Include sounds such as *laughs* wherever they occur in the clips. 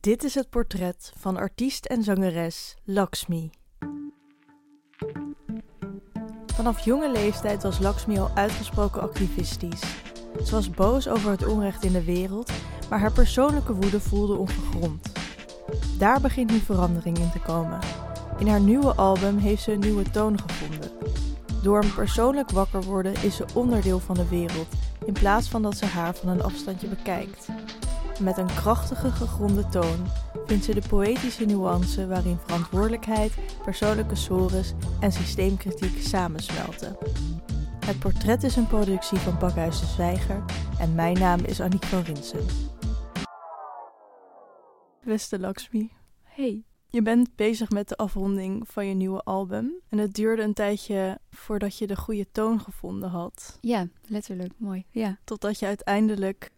Dit is het portret van artiest en zangeres Lakshmi. Vanaf jonge leeftijd was Lakshmi al uitgesproken activistisch. Ze was boos over het onrecht in de wereld, maar haar persoonlijke woede voelde ongegrond. Daar begint nu verandering in te komen. In haar nieuwe album heeft ze een nieuwe toon gevonden. Door een persoonlijk wakker worden is ze onderdeel van de wereld, in plaats van dat ze haar van een afstandje bekijkt. Met een krachtige gegronde toon vindt ze de poëtische nuance waarin verantwoordelijkheid, persoonlijke sores en systeemkritiek samensmelten. Het portret is een productie van Pakhuis de Zwijger en mijn naam is Aniek van Rinsen. Beste Lakshmi, Hey. je bent bezig met de afronding van je nieuwe album. En het duurde een tijdje voordat je de goede toon gevonden had. Ja, letterlijk. Mooi. Ja. Totdat je uiteindelijk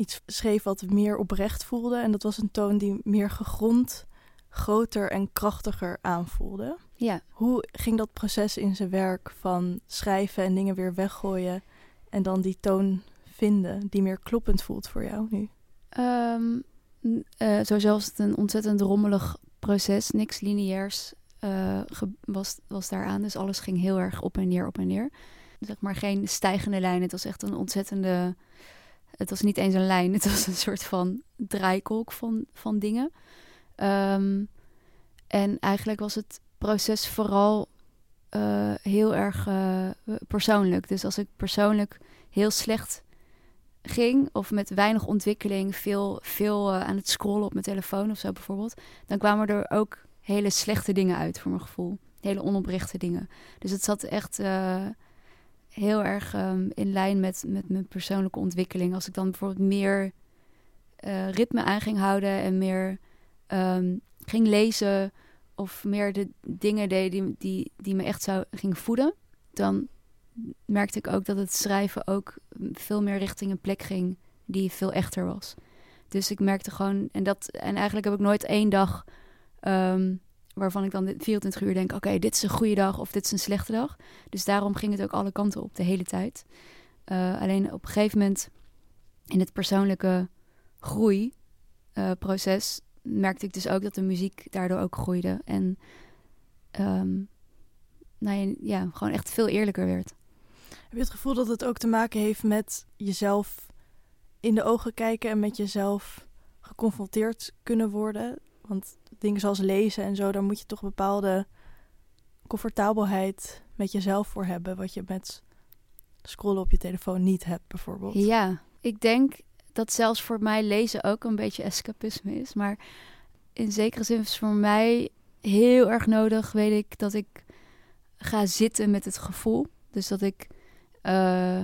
iets schreef wat meer oprecht voelde. En dat was een toon die meer gegrond, groter en krachtiger aanvoelde. Ja. Hoe ging dat proces in zijn werk van schrijven en dingen weer weggooien en dan die toon vinden die meer kloppend voelt voor jou nu? N- eh, sowieso was het een ontzettend rommelig proces. Niks lineairs eh, was, was daaraan. Dus alles ging heel erg op en neer, op en neer. Zeg maar geen stijgende lijn. Het was echt een ontzettende... Het was niet eens een lijn. *laughs* Het was een soort van draaikolk van, van dingen. Ehm, en eigenlijk was het proces vooral eh, heel erg eh, persoonlijk. Dus als ik persoonlijk heel slecht ging, of met weinig ontwikkeling, veel, veel eh, aan het scrollen op mijn telefoon of zo bijvoorbeeld, dan kwamen er ook hele slechte dingen uit voor mijn gevoel. Hele onoprechte dingen. Dus het zat echt heel erg ehm, in lijn met, met mijn persoonlijke ontwikkeling. Als ik dan bijvoorbeeld meer eh, ritme aan ging houden en meer ehm, ging lezen of meer de dingen deed die, die, die me echt zou ging voeden, dan merkte ik ook dat het schrijven ook veel meer richting een plek ging die veel echter was. Dus ik merkte gewoon, en, dat, en eigenlijk heb ik nooit één dag ehm, waarvan ik dan de 24 uur denk: oké, dit is een goede dag of dit is een slechte dag. Dus daarom ging het ook alle kanten op de hele tijd. Eh, alleen op een gegeven moment in het persoonlijke groeiproces merkte ik dus ook dat de muziek daardoor ook groeide. En ehm, nou ja, ja, gewoon echt veel eerlijker werd. Heb je het gevoel dat het ook te maken heeft met jezelf in de ogen kijken en met jezelf geconfronteerd kunnen worden? Want dingen zoals lezen en zo, daar moet je toch bepaalde comfortabelheid met jezelf voor hebben, wat je met scrollen op je telefoon niet hebt, bijvoorbeeld. Ja, ik denk dat zelfs voor mij lezen ook een beetje escapisme is. Maar in zekere zin is voor mij heel erg nodig, weet ik, dat ik ga zitten met het gevoel. Dus dat ik uh,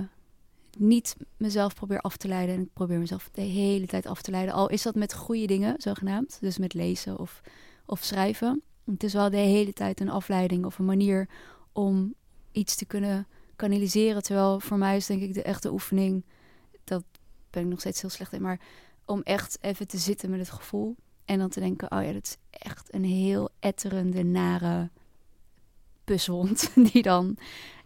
niet mezelf probeer af te leiden. En ik probeer mezelf de hele tijd af te leiden. Al is dat met goede dingen, zogenaamd. Dus met lezen of, of schrijven. Het is wel de hele tijd een afleiding of een manier om iets te kunnen kanaliseren. Terwijl voor mij is denk ik de echte oefening, dat ben ik nog steeds heel slecht in, maar om echt even te zitten met het gevoel. En dan te denken, oh ja, dat is echt een heel etterende, nare puswond. *laughs* Die dan,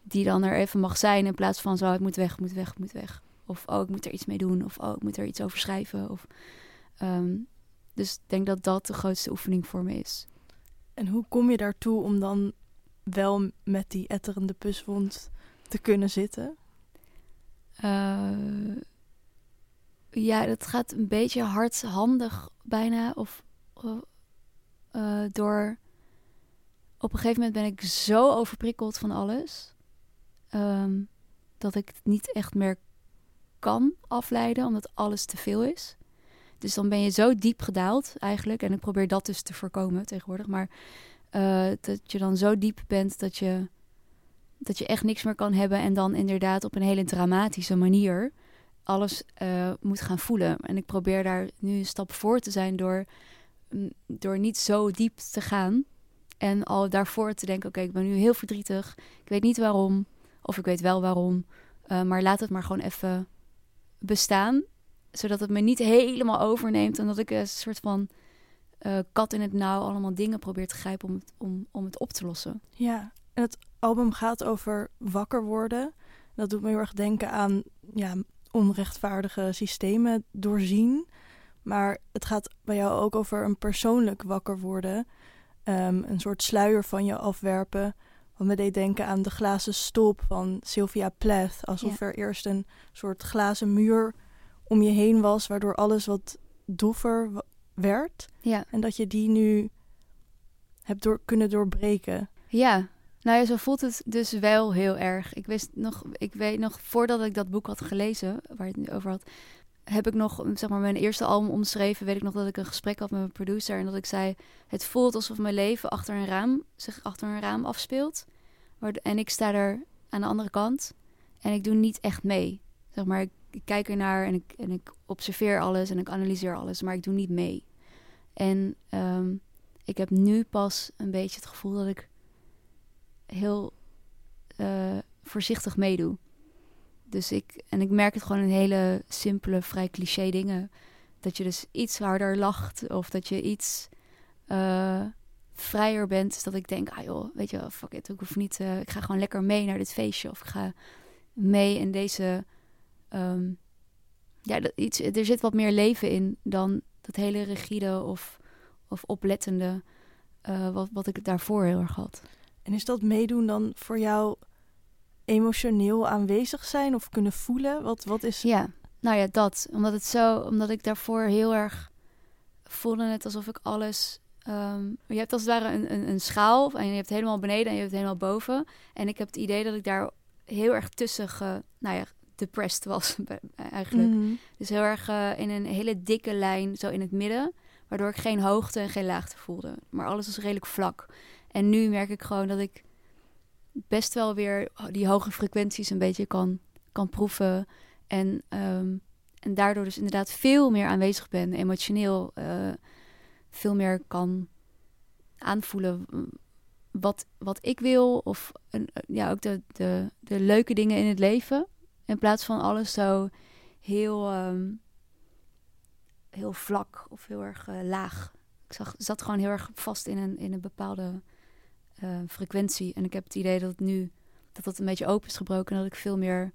die dan er even mag zijn in plaats van zo, het moet weg, moet weg, moet weg. Of oh, ik moet er iets mee doen. Of oh, ik moet er iets over schrijven. Of, um, dus ik denk dat dat de grootste oefening voor me is. En hoe kom je daartoe om dan wel met die etterende puswond te kunnen zitten? Uh, ja, dat gaat een beetje hardhandig bijna. Of uh, door. Op een gegeven moment ben ik zo overprikkeld van alles. Um, dat ik het niet echt meer kan afleiden, omdat alles te veel is. Dus dan ben je zo diep gedaald eigenlijk. En ik probeer dat dus te voorkomen tegenwoordig. Maar uh, dat je dan zo diep bent dat je, dat je echt niks meer kan hebben. En dan inderdaad op een hele dramatische manier alles uh, moet gaan voelen. En ik probeer daar nu een stap voor te zijn door, door niet zo diep te gaan. En al daarvoor te denken, oké, ik ben nu heel verdrietig. Ik weet niet waarom. Of ik weet wel waarom. Uh, maar laat het maar gewoon even bestaan. Zodat het me niet helemaal overneemt. En dat ik een soort van uh, kat in het nauw allemaal dingen probeer te grijpen om het, om, om het op te lossen. Ja, en het album gaat over wakker worden. Dat doet me heel erg denken aan ja, onrechtvaardige systemen doorzien. Maar het gaat bij jou ook over een persoonlijk wakker worden. Ehm, een soort sluier van je afwerpen. Wat me deed denken aan de glazen stop van Sylvia Plath. Alsof er eerst een soort glazen muur om je heen was, waardoor alles wat doffer werd. Ja. En dat je die nu hebt door, kunnen doorbreken. Ja, nou ja, zo voelt het dus wel heel erg. Ik wist nog, ik weet nog, voordat ik dat boek had gelezen, waar je het nu over had, heb ik nog, zeg maar, mijn eerste album omschreven. Weet ik nog dat ik een gesprek had met mijn producer en dat ik zei: Het voelt alsof mijn leven achter een raam zich achter een raam afspeelt. En ik sta er aan de andere kant en ik doe niet echt mee. Zeg maar, ik, ik kijk ernaar en ik, en ik observeer alles en ik analyseer alles, maar ik doe niet mee. En um, ik heb nu pas een beetje het gevoel dat ik heel uh, voorzichtig meedoe. Dus ik, en ik merk het gewoon in hele simpele, vrij cliché dingen. Dat je dus iets harder lacht of dat je iets uh, vrijer bent. Dus dat ik denk, ah joh, weet je, fuck it, ik hoef niet, uh, ik ga gewoon lekker mee naar dit feestje. Of ik ga mee in deze, um, ja, dat, iets, er zit wat meer leven in dan dat hele rigide of, of oplettende uh, wat, wat ik daarvoor heel erg had. En is dat meedoen dan voor jou emotioneel aanwezig zijn of kunnen voelen? Wat, wat is... Ja, nou ja, dat. Omdat, het zo, omdat ik daarvoor heel erg voelde het alsof ik alles... Um, je hebt als het ware een, een, een, schaal en je hebt helemaal beneden en je hebt helemaal boven. En ik heb het idee dat ik daar heel erg tussen ge, nou ja, depressed was *laughs* eigenlijk. Mm. Dus heel erg uh, in een hele dikke lijn, zo in het midden. Waardoor ik geen hoogte en geen laagte voelde. Maar alles was redelijk vlak. En nu merk ik gewoon dat ik best wel weer die hoge frequenties een beetje kan, kan proeven. En, um, en daardoor dus inderdaad veel meer aanwezig ben, emotioneel uh, veel meer kan aanvoelen wat, wat ik wil. Of een, ja, ook de, de, de leuke dingen in het leven. In plaats van alles zo heel, um, heel vlak of heel erg uh, laag. Ik zag, zat gewoon heel erg vast in een, in een bepaalde uh, frequentie. En ik heb het idee dat het nu dat dat een beetje open is gebroken. En dat ik veel meer.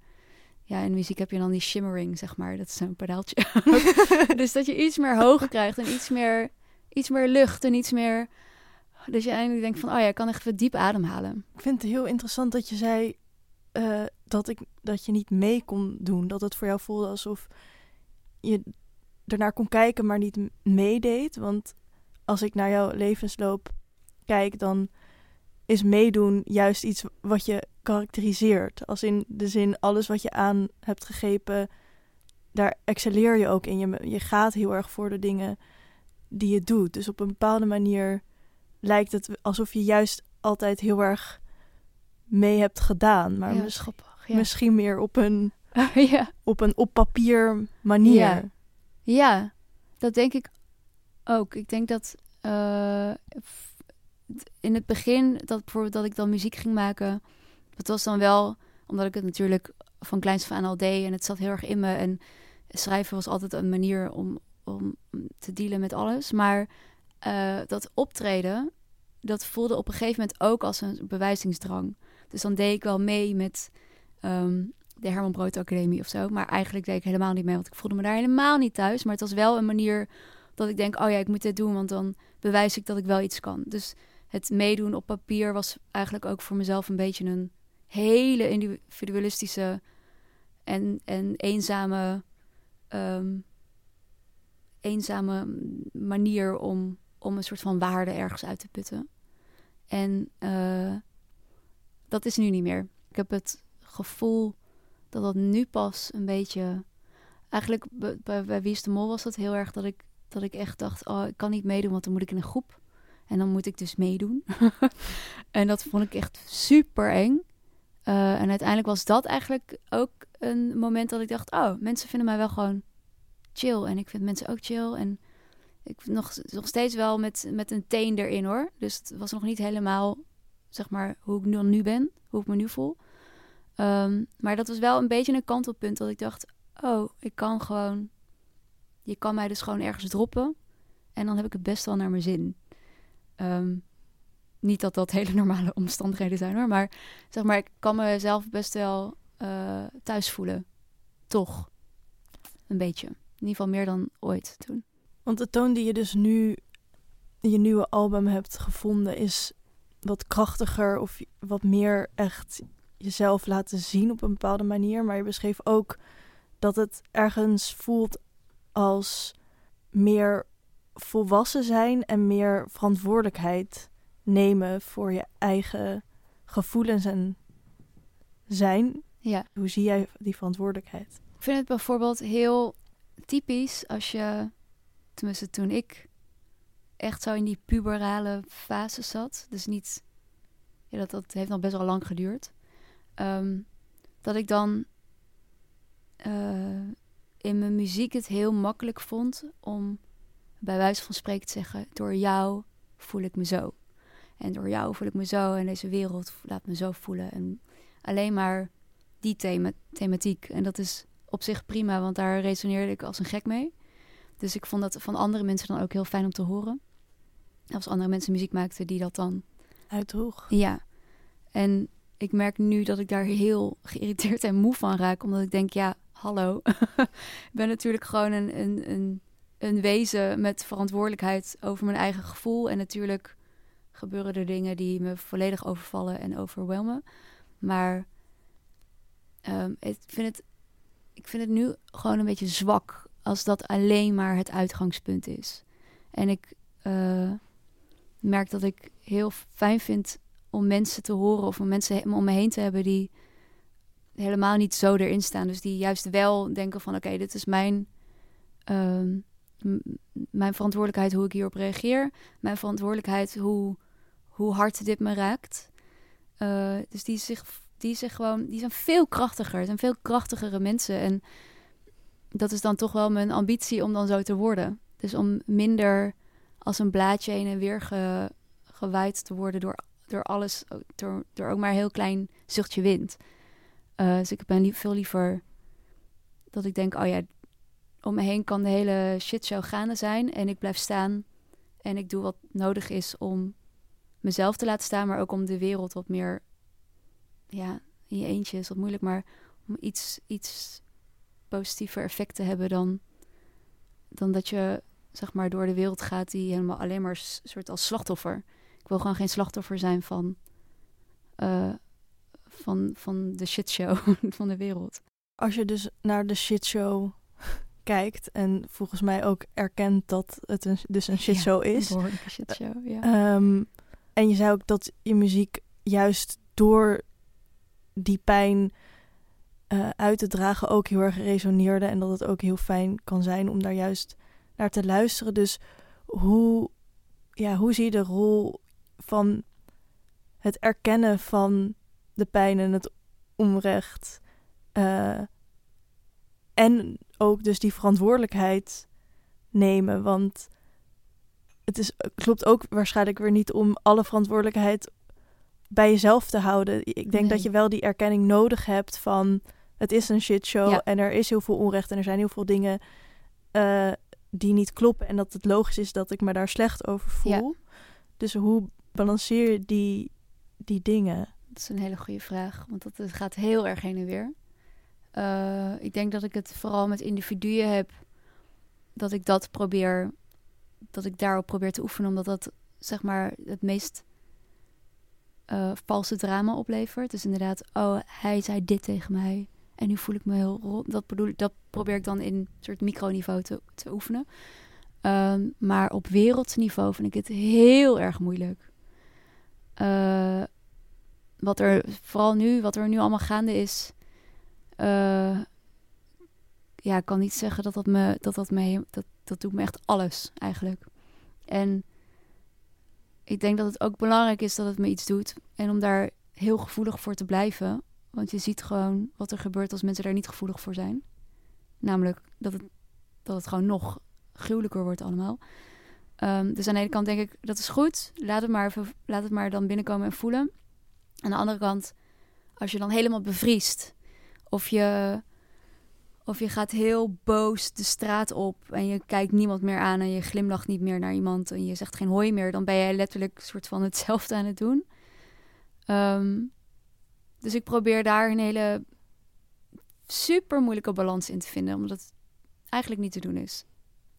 Ja, in muziek heb je dan die shimmering, zeg maar. Dat is zo'n pedaaltje. *laughs* *laughs* dus dat je iets meer hoog krijgt en iets meer, iets meer lucht en iets meer. Dus je eindelijk denkt van, oh ja, ik kan echt even diep ademhalen. Ik vind het heel interessant dat je zei uh, dat, ik, dat je niet mee kon doen. Dat het voor jou voelde alsof je ernaar kon kijken, maar niet meedeed. Want als ik naar jouw levensloop kijk, dan is meedoen juist iets wat je karakteriseert. Als in de zin, alles wat je aan hebt gegrepen, daar excelleer je ook in. Je gaat heel erg voor de dingen die je doet. Dus op een bepaalde manier lijkt het alsof je juist altijd heel erg mee hebt gedaan. Maar ja, misschien, ja. misschien meer op een, *laughs* ja. op een op papier manier. Ja. ja, dat denk ik ook. Ik denk dat uh, in het begin, dat bijvoorbeeld dat ik dan muziek ging maken, dat was dan wel omdat ik het natuurlijk van kleins af aan al deed en het zat heel erg in me. En schrijven was altijd een manier om, om te dealen met alles. Maar uh, dat optreden, dat voelde op een gegeven moment ook als een bewijzingsdrang. Dus dan deed ik wel mee met um, de Herman Brood Academie of zo. Maar eigenlijk deed ik helemaal niet mee, want ik voelde me daar helemaal niet thuis. Maar het was wel een manier dat ik denk, oh ja, ik moet dit doen, want dan bewijs ik dat ik wel iets kan. Dus het meedoen op papier was eigenlijk ook voor mezelf een beetje een hele individualistische en, en eenzame, um, eenzame manier om, om een soort van waarde ergens uit te putten. En uh, dat is nu niet meer. Ik heb het gevoel dat dat nu pas een beetje. Eigenlijk bij, bij Wie is de Mol was dat heel erg dat ik, dat ik echt dacht: oh, ik kan niet meedoen, want dan moet ik in een groep. En dan moet ik dus meedoen. *laughs* en dat vond ik echt super eng. Uh, en uiteindelijk was dat eigenlijk ook een moment dat ik dacht: oh, mensen vinden mij wel gewoon chill. En ik vind mensen ook chill. En ik nog, nog steeds wel met, met een teen erin hoor. Dus het was nog niet helemaal, zeg maar, hoe ik nu, nu ben, hoe ik me nu voel. Um, maar dat was wel een beetje een kantelpunt dat ik dacht: oh, ik kan gewoon. Je kan mij dus gewoon ergens droppen. En dan heb ik het best wel naar mijn zin. Um, niet dat dat *laughs* hele normale omstandigheden zijn hoor. Maar zeg maar, ik kan mezelf best wel uh, thuis voelen. Toch. Een beetje. In ieder geval meer dan ooit toen. Want de toon die je dus nu in je nieuwe album hebt gevonden is wat krachtiger of wat meer echt jezelf laten zien op een bepaalde manier. Maar je beschreef ook dat het ergens voelt als meer volwassen zijn en meer verantwoordelijkheid nemen voor je eigen gevoelens en zijn. Ja. Hoe zie jij die verantwoordelijkheid? Ik vind het bijvoorbeeld heel typisch als je, tenminste toen ik echt zo in die puberale fase zat, dus niet, dat, dat heeft nog best wel lang geduurd, ehm, dat ik dan uh, in mijn muziek het heel makkelijk vond om bij wijze van spreken te zeggen: door jou voel ik me zo. En door jou voel ik me zo en deze wereld laat me zo voelen. En alleen maar die thema thematiek. En dat is op zich prima, want daar resoneerde ik als een gek mee. Dus ik vond dat van andere mensen dan ook heel fijn om te horen. Als andere mensen muziek maakten die dat dan uitdroeg. Ja. En ik merk nu dat ik daar heel geïrriteerd en moe van raak. Omdat ik denk, ja, hallo. *laughs* ik ben natuurlijk gewoon een, een, een, een wezen met verantwoordelijkheid over mijn eigen gevoel. En natuurlijk gebeuren er dingen die me volledig overvallen en overwelmen. Maar um, ik, vind het, ik vind het nu gewoon een beetje zwak als dat alleen maar het uitgangspunt is. En ik uh, merk dat ik heel fijn vind om mensen te horen of om mensen om me heen te hebben die helemaal niet zo erin staan. Dus die juist wel denken van oké, dit is mijn, um, mijn verantwoordelijkheid hoe ik hierop reageer. Mijn verantwoordelijkheid hoe, hoe hard dit me raakt. Uh, dus die zich, die zich gewoon, die zijn veel krachtiger. Zijn veel krachtigere mensen. En dat is dan toch wel mijn ambitie om dan zo te worden. Dus om minder als een blaadje heen en weer ge, gewaaid te worden door, door alles, door, door ook maar een heel klein zuchtje wind. Uh, dus ik ben veel liever dat ik denk, oh ja, om me heen kan de hele shitshow gaande zijn. En ik blijf staan en ik doe wat nodig is om mezelf te laten staan, maar ook om de wereld wat meer, ja, in je eentje is wat moeilijk, maar om iets, iets positiever effect te hebben dan, dan dat je, zeg maar, door de wereld gaat die helemaal alleen maar soort als slachtoffer. Ik wil gewoon geen slachtoffer zijn van, uh, van, van de shitshow *laughs* van de wereld. Als je dus naar de shitshow *laughs* kijkt en volgens mij ook erkent dat het een, dus een shitshow ja, is. Een shitshow, ja. Um, en je zei ook dat je muziek juist door die pijn uh, uit te dragen ook heel erg resoneerde. En dat het ook heel fijn kan zijn om daar juist naar te luisteren. Dus hoe, ja, hoe zie je de rol van het erkennen van de pijn en het onrecht. Uh, en ook dus die verantwoordelijkheid nemen. Want het is, klopt ook waarschijnlijk weer niet om alle verantwoordelijkheid bij jezelf te houden. Ik denk dat je wel die erkenning nodig hebt van het is een shitshow ja. en er is heel veel onrecht en er zijn heel veel dingen uh, die niet kloppen en dat het logisch is dat ik me daar slecht over voel. Ja. Dus hoe balanceer je die, die dingen? Dat is een hele goede vraag, want dat gaat heel erg heen en weer. Uh, ik denk dat ik het vooral met individuen heb, dat ik dat probeer, dat ik daarop probeer te oefenen, omdat dat zeg maar het meest uh, valse drama oplevert. Dus inderdaad, oh, hij zei dit tegen mij. En nu voel ik me heel rot. Dat bedoel dat probeer ik dan in een soort microniveau te, te oefenen. Um, maar op wereldniveau vind ik het heel erg moeilijk. Uh, wat er vooral nu, wat er nu allemaal gaande is. Uh, ja, ik kan niet zeggen dat dat me, dat dat me, dat, dat doet me echt alles eigenlijk. En ik denk dat het ook belangrijk is dat het me iets doet. En om daar heel gevoelig voor te blijven. Want je ziet gewoon wat er gebeurt als mensen daar niet gevoelig voor zijn. Namelijk dat het, dat het gewoon nog gruwelijker wordt allemaal. Um, dus aan de ene kant denk ik, dat is goed. Laat het, maar even, laat het maar dan binnenkomen en voelen. Aan de andere kant, als je dan helemaal bevriest... of je, of je gaat heel boos de straat op... en je kijkt niemand meer aan en je glimlacht niet meer naar iemand... en je zegt geen hooi meer... dan ben jij letterlijk soort van hetzelfde aan het doen. Um, dus ik probeer daar een hele super moeilijke balans in te vinden, omdat het eigenlijk niet te doen is.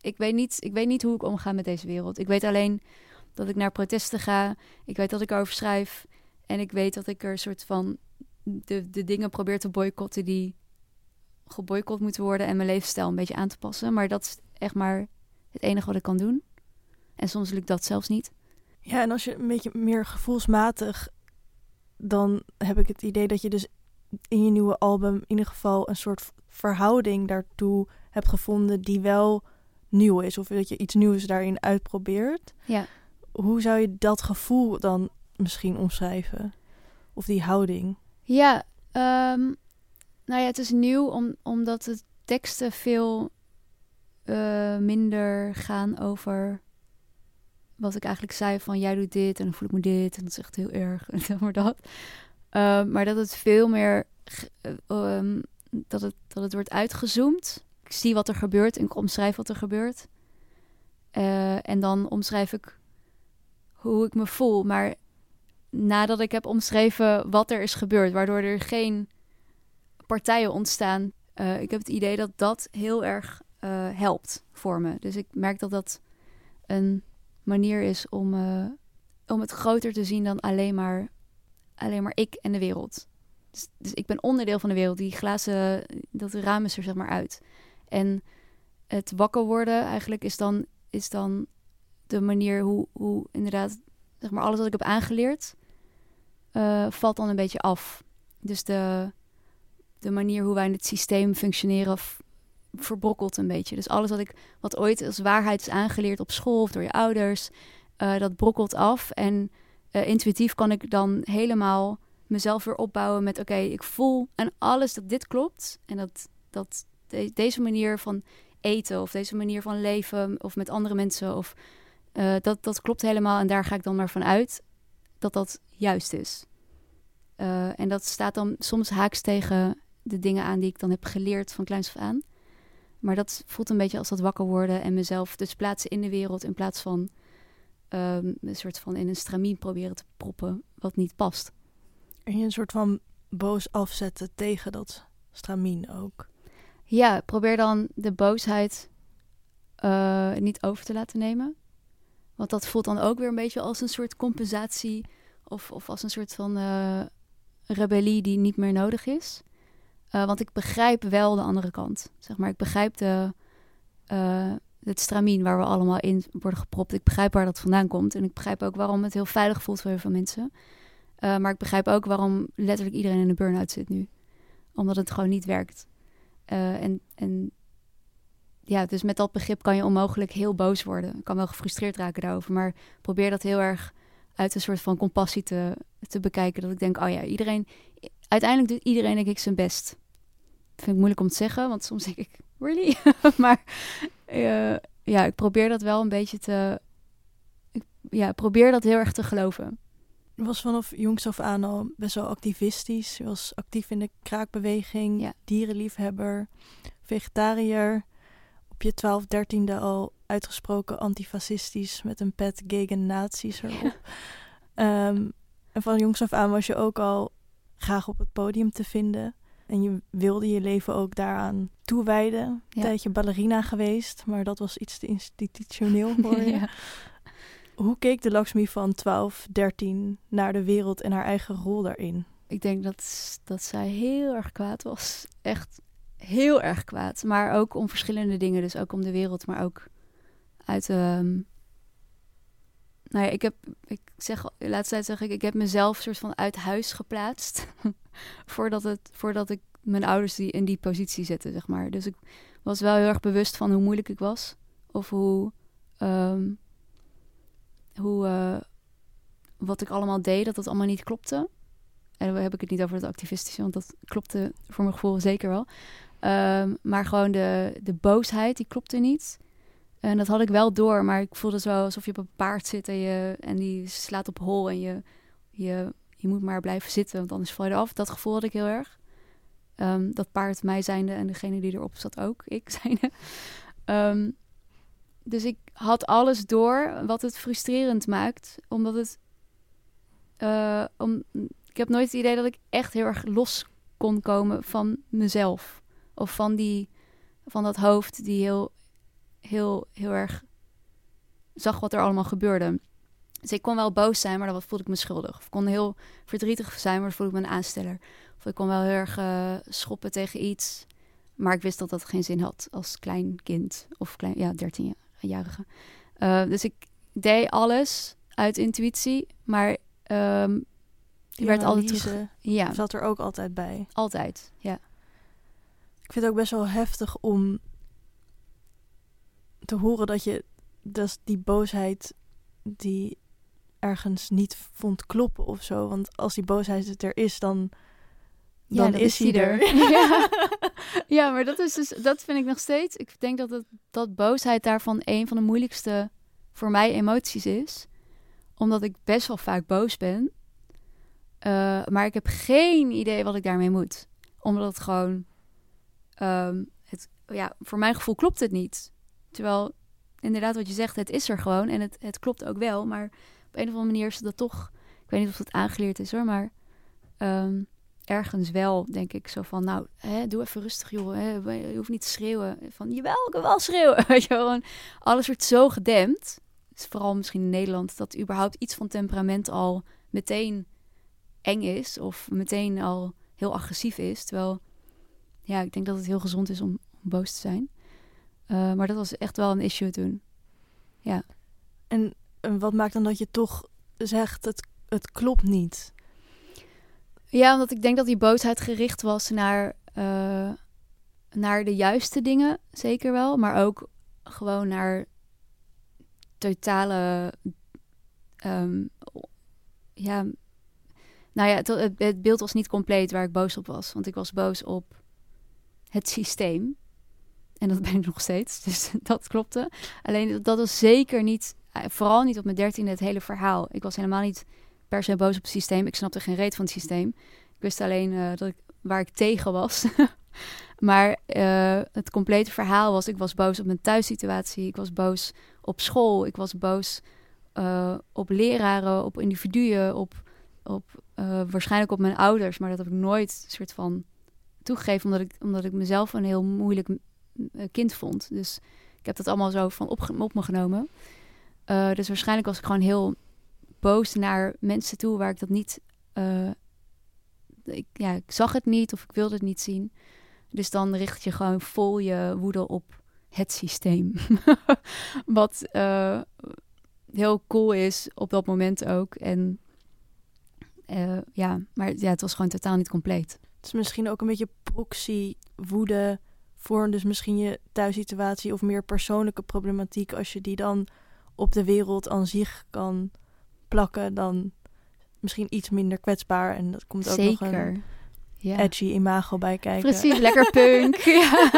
ik weet, niet, ik weet niet hoe ik omga met deze wereld. Ik weet alleen dat ik naar protesten ga. Ik weet dat ik erover schrijf. En ik weet dat ik er soort van de, de dingen probeer te boycotten die geboycott moeten worden en mijn levensstijl een beetje aan te passen. Maar dat is echt maar het enige wat ik kan doen. En soms lukt dat zelfs niet. Ja, en als je een beetje meer gevoelsmatig, dan heb ik het idee dat je dus in je nieuwe album in ieder geval een soort verhouding daartoe hebt gevonden die wel nieuw is. Of dat je iets nieuws daarin uitprobeert. Ja. Hoe zou je dat gevoel dan misschien omschrijven? Of die houding? Ja, um, nou ja, het is nieuw om, omdat de teksten veel uh, minder gaan over wat ik eigenlijk zei van jij doet dit en dan voel ik me dit en dat is echt heel erg en *laughs* zeg maar dat. Uh, maar dat het veel meer um, dat, het, dat het wordt uitgezoomd. Ik zie wat er gebeurt en ik omschrijf wat er gebeurt. Uh, en dan omschrijf ik hoe ik me voel. Maar nadat ik heb omschreven wat er is gebeurd, waardoor er geen partijen ontstaan. Uh, ik heb het idee dat dat heel erg uh, helpt voor me. Dus ik merk dat dat een manier is om, uh, om het groter te zien dan alleen maar, alleen maar ik en de wereld. Dus, dus, ik ben onderdeel van de wereld. Die glazen, dat raam is er zeg maar uit. En het wakker worden eigenlijk is dan, is dan de manier hoe, hoe inderdaad, zeg maar, alles wat ik heb aangeleerd, valt dan een beetje af. Dus de, de manier hoe wij in het systeem functioneren verbrokkelt een beetje. Dus alles wat ik wat ooit als waarheid is aangeleerd op school of door je ouders, uh, dat brokkelt af. En uh, intuïtief kan ik dan helemaal mezelf weer opbouwen met oké, ik voel en alles dat dit klopt. En dat, dat de, deze manier van eten of deze manier van leven of met andere mensen of uh, dat, dat klopt helemaal. En daar ga ik dan maar van uit dat dat juist is. en dat staat dan soms haaks tegen de dingen aan die ik dan heb geleerd van kleins af aan. Maar dat voelt een beetje als dat wakker worden en mezelf dus plaatsen in de wereld in plaats van um, een soort van in een stramien proberen te proppen wat niet past. En je een soort van boos afzetten tegen dat stramien ook. Ja, probeer dan de boosheid uh, niet over te laten nemen. Want dat voelt dan ook weer een beetje als een soort compensatie of, of als een soort van uh, rebellie die niet meer nodig is. Uh, want ik begrijp wel de andere kant. Zeg maar, ik begrijp de, uh, het stramien waar we allemaal in worden gepropt. Ik begrijp waar dat vandaan komt. En ik begrijp ook waarom het heel veilig voelt voor heel veel mensen. Uh, maar ik begrijp ook waarom letterlijk iedereen in een burn-out zit nu. Omdat het gewoon niet werkt. en, en ja, dus met dat begrip kan je onmogelijk heel boos worden. Ik kan wel gefrustreerd raken daarover. Maar probeer dat heel erg uit een soort van compassie te, te bekijken. Dat ik denk, oh ja, iedereen, uiteindelijk doet iedereen denk ik zijn best. Vind ik moeilijk om te zeggen, want soms denk ik, really? *laughs* maar uh, ja, ik probeer dat wel een beetje te... Ik, ja, probeer dat heel erg te geloven. Je was vanaf jongs af aan al best wel activistisch. Je was actief in de kraakbeweging, ja. dierenliefhebber, vegetariër. Op je 12, 13e al uitgesproken antifascistisch met een pet gegen nazi's erop. um, *laughs* en van jongs af aan was je ook al graag op het podium te vinden. En je wilde je leven ook daaraan toewijden. Ja. tijdje ballerina geweest, maar dat was iets te institutioneel *laughs* voor je. ja. Hoe keek de Lakshmi van 12, 13 naar de wereld en haar eigen rol daarin? Ik denk dat, dat zij heel erg kwaad was. Echt heel erg kwaad. Maar ook om verschillende dingen. Dus ook om de wereld, maar ook uit um, nou ja, ik heb, ik zeg, laatste tijd zeg ik, ik heb mezelf soort van uit huis geplaatst. *laughs* voordat, het, voordat ik mijn ouders die in die positie zetten, zeg maar. Dus ik was wel heel erg bewust van hoe moeilijk ik was. Of hoe, um, hoe uh, wat ik allemaal deed, dat dat allemaal niet klopte. En dan heb ik het niet over het activistische, want dat klopte voor mijn gevoel zeker wel. Um, maar gewoon de, de boosheid, die klopte niet. En dat had ik wel door, maar ik voelde zo alsof je op een paard zit en, je, en die slaat op hol en je, je, je moet maar blijven zitten, want anders val je eraf. Dat gevoel had ik heel erg. Um, dat paard mij zijnde en degene die erop zat ook, *laughs* ik zijnde. Um, dus ik had alles door wat het frustrerend maakt, omdat het... Uh, om, ik heb nooit het idee dat ik echt heel erg los kon komen van mezelf. Of van, die, van dat hoofd die heel heel, heel erg zag wat er allemaal gebeurde. Dus ik kon wel boos zijn, maar dan voelde ik me schuldig. Of ik kon heel verdrietig zijn, maar dan voelde ik me een aansteller. Of ik kon wel heel erg uh, schoppen tegen iets. Maar ik wist dat dat geen zin had als klein kind. Of klein, ja, 13-jarige. Uh, dus ik deed alles uit intuïtie. Maar um, die werd altijd terug... Ja. Zat er ook altijd bij. Altijd, ja. Ik vind het ook best wel heftig om te horen dat je dus die boosheid die ergens niet vond kloppen of zo. Want als die boosheid er is, dan, dan ja, is hij er. er. *laughs* ja. *laughs* ja, maar dat is dus, dat vind ik nog steeds. Ik denk dat het, dat boosheid daarvan een van de moeilijkste voor mij emoties is. Omdat ik best wel vaak boos ben. Uh, maar ik heb geen idee wat ik daarmee moet. Omdat het gewoon. Um, het, ja, voor mijn gevoel klopt het niet. Terwijl, inderdaad, wat je zegt, het is er gewoon. En het, het klopt ook wel. Maar op een of andere manier is dat toch. Ik weet niet of dat aangeleerd is hoor. Maar um, ergens wel, denk ik, zo van, nou, hè, doe even rustig, joh. Hè, je hoeft niet te schreeuwen. Van, jawel, ik wil wel schreeuwen. *laughs* Gewoon, alles wordt zo gedempt. Vooral misschien in Nederland, dat überhaupt iets van temperament al meteen eng is. Of meteen al heel agressief is. Terwijl, ja, ik denk dat het heel gezond is om, boos te zijn. Uh, maar dat was echt wel een issue toen. Ja. En, en wat maakt dan dat je toch zegt, het, het klopt niet? Ja, omdat ik denk dat die boosheid gericht was naar, uh, naar de juiste dingen, zeker wel. Maar ook gewoon naar totale. Um, ja, nou ja, het, het, beeld was niet compleet waar ik boos op was. Want ik was boos op het systeem. En dat ben ik nog steeds. *laughs* Dus dat klopte. Alleen dat was zeker niet, eh, vooral niet op mijn dertiende, het hele verhaal. Ik was helemaal niet per se boos op het systeem. Ik snapte geen reet van het systeem. Ik wist alleen uh, dat ik, waar ik tegen was. *laughs* maar uh, het complete verhaal was: ik was boos op mijn thuissituatie. Ik was boos op school. Ik was boos op leraren, op individuen, op, op waarschijnlijk op mijn ouders. Maar dat heb ik nooit soort van toegegeven, omdat ik, omdat ik mezelf een heel moeilijk kind vond. Dus ik heb dat allemaal zo van op, me genomen. dus waarschijnlijk was ik gewoon heel boos naar mensen toe waar ik dat niet. Uh, ik, ja, ik zag het niet of ik wilde het niet zien. Dus dan richt je gewoon vol je woede op het systeem. *laughs* Wat heel cool is op dat moment ook. En ja, maar ja, het was gewoon totaal niet compleet. Het is misschien ook een beetje proxy woede voor dus misschien je thuissituatie of meer persoonlijke problematiek als je die dan op de wereld aan zich kan plakken, dan misschien iets minder kwetsbaar. En dat komt ook nog een ja. edgy imago bij kijken. Precies, *laughs* lekker punk. *laughs* ja.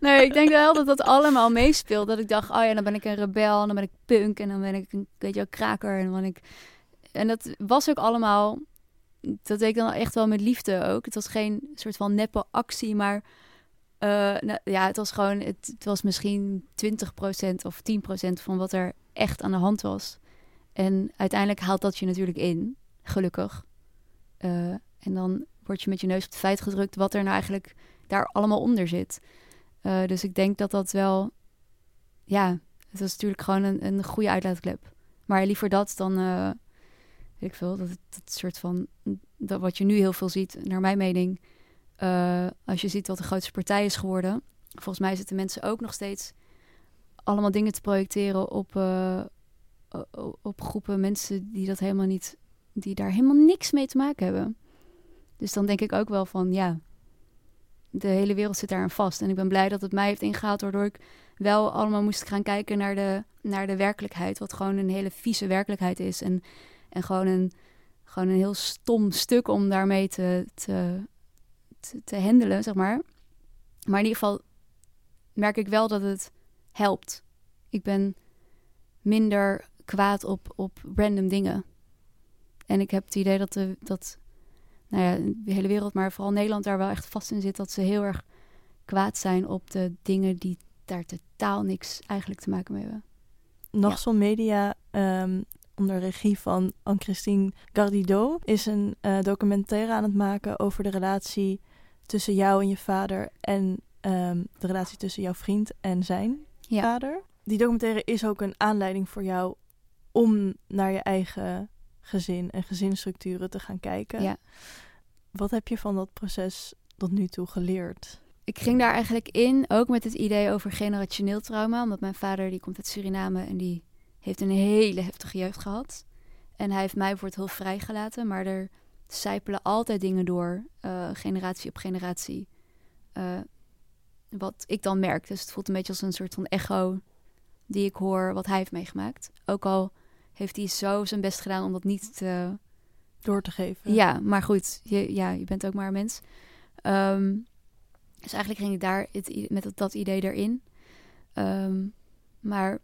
Nee, ik denk wel dat dat allemaal meespeelt. Dat ik dacht, oh ja, dan ben ik een rebel, en dan ben ik punk en dan ben ik een weet je, kraker. En, dan ben ik... en dat was ook allemaal, dat deed ik dan echt wel met liefde ook. Het was geen soort van neppe actie, maar uh, nou, ja, het was gewoon, het, was misschien 20% of 10% van wat er echt aan de hand was. En uiteindelijk haalt dat je natuurlijk in, gelukkig. Uh, en dan word je met je neus op het feit gedrukt wat er nou eigenlijk daar allemaal onder zit. Uh, dus ik denk dat dat wel, ja, het was natuurlijk gewoon een, een goede uitlaatklep. Maar liever dat dan, weet ik veel, dat, dat soort van, dat wat je nu heel veel ziet, naar mijn mening, als je ziet wat de grootste partij is geworden. Volgens mij zitten mensen ook nog steeds allemaal dingen te projecteren op, op groepen mensen die dat helemaal niet, die daar helemaal niks mee te maken hebben. Dus dan denk ik ook wel van ja, de hele wereld zit daar aan vast. En ik ben blij dat het mij heeft ingehaald, waardoor ik wel allemaal moest gaan kijken naar de, naar de werkelijkheid. Wat gewoon een hele vieze werkelijkheid is. En, en gewoon, een, gewoon een heel stom stuk om daarmee te, te, te, te handelen, zeg maar. Maar in ieder geval merk ik wel dat het helpt. Ik ben minder kwaad op, op random dingen. En ik heb het idee dat, de, dat nou ja, de hele wereld, maar vooral Nederland daar wel echt vast in zit. Dat ze heel erg kwaad zijn op de dingen die daar totaal niks eigenlijk te maken mee hebben. Nog zo'n media um, onder regie van Anne-Christine Gardido is een uh, documentaire aan het maken over de relatie tussen jou en je vader en um, de relatie tussen jouw vriend en zijn. Ja. vader. Die documentaire is ook een aanleiding voor jou om naar je eigen gezin en gezinsstructuren te gaan kijken. Ja. Wat heb je van dat proces tot nu toe geleerd? Ik ging daar eigenlijk in, ook met het idee over generationeel trauma. Omdat mijn vader, die komt uit Suriname en die heeft een hele heftige jeugd gehad. En hij heeft mij bijvoorbeeld heel vrijgelaten, maar er sijpelen altijd dingen door, eh, generatie op generatie. Eh, wat ik dan merk. Dus het voelt een beetje als een soort van echo die ik hoor wat hij heeft meegemaakt. Ook al heeft hij zo zijn best gedaan om dat niet te... Door te geven. Ja, maar goed, je, ja, je bent ook maar een mens. Ehm, dus eigenlijk ging ik daar het, met dat, dat idee erin. Ehm, maar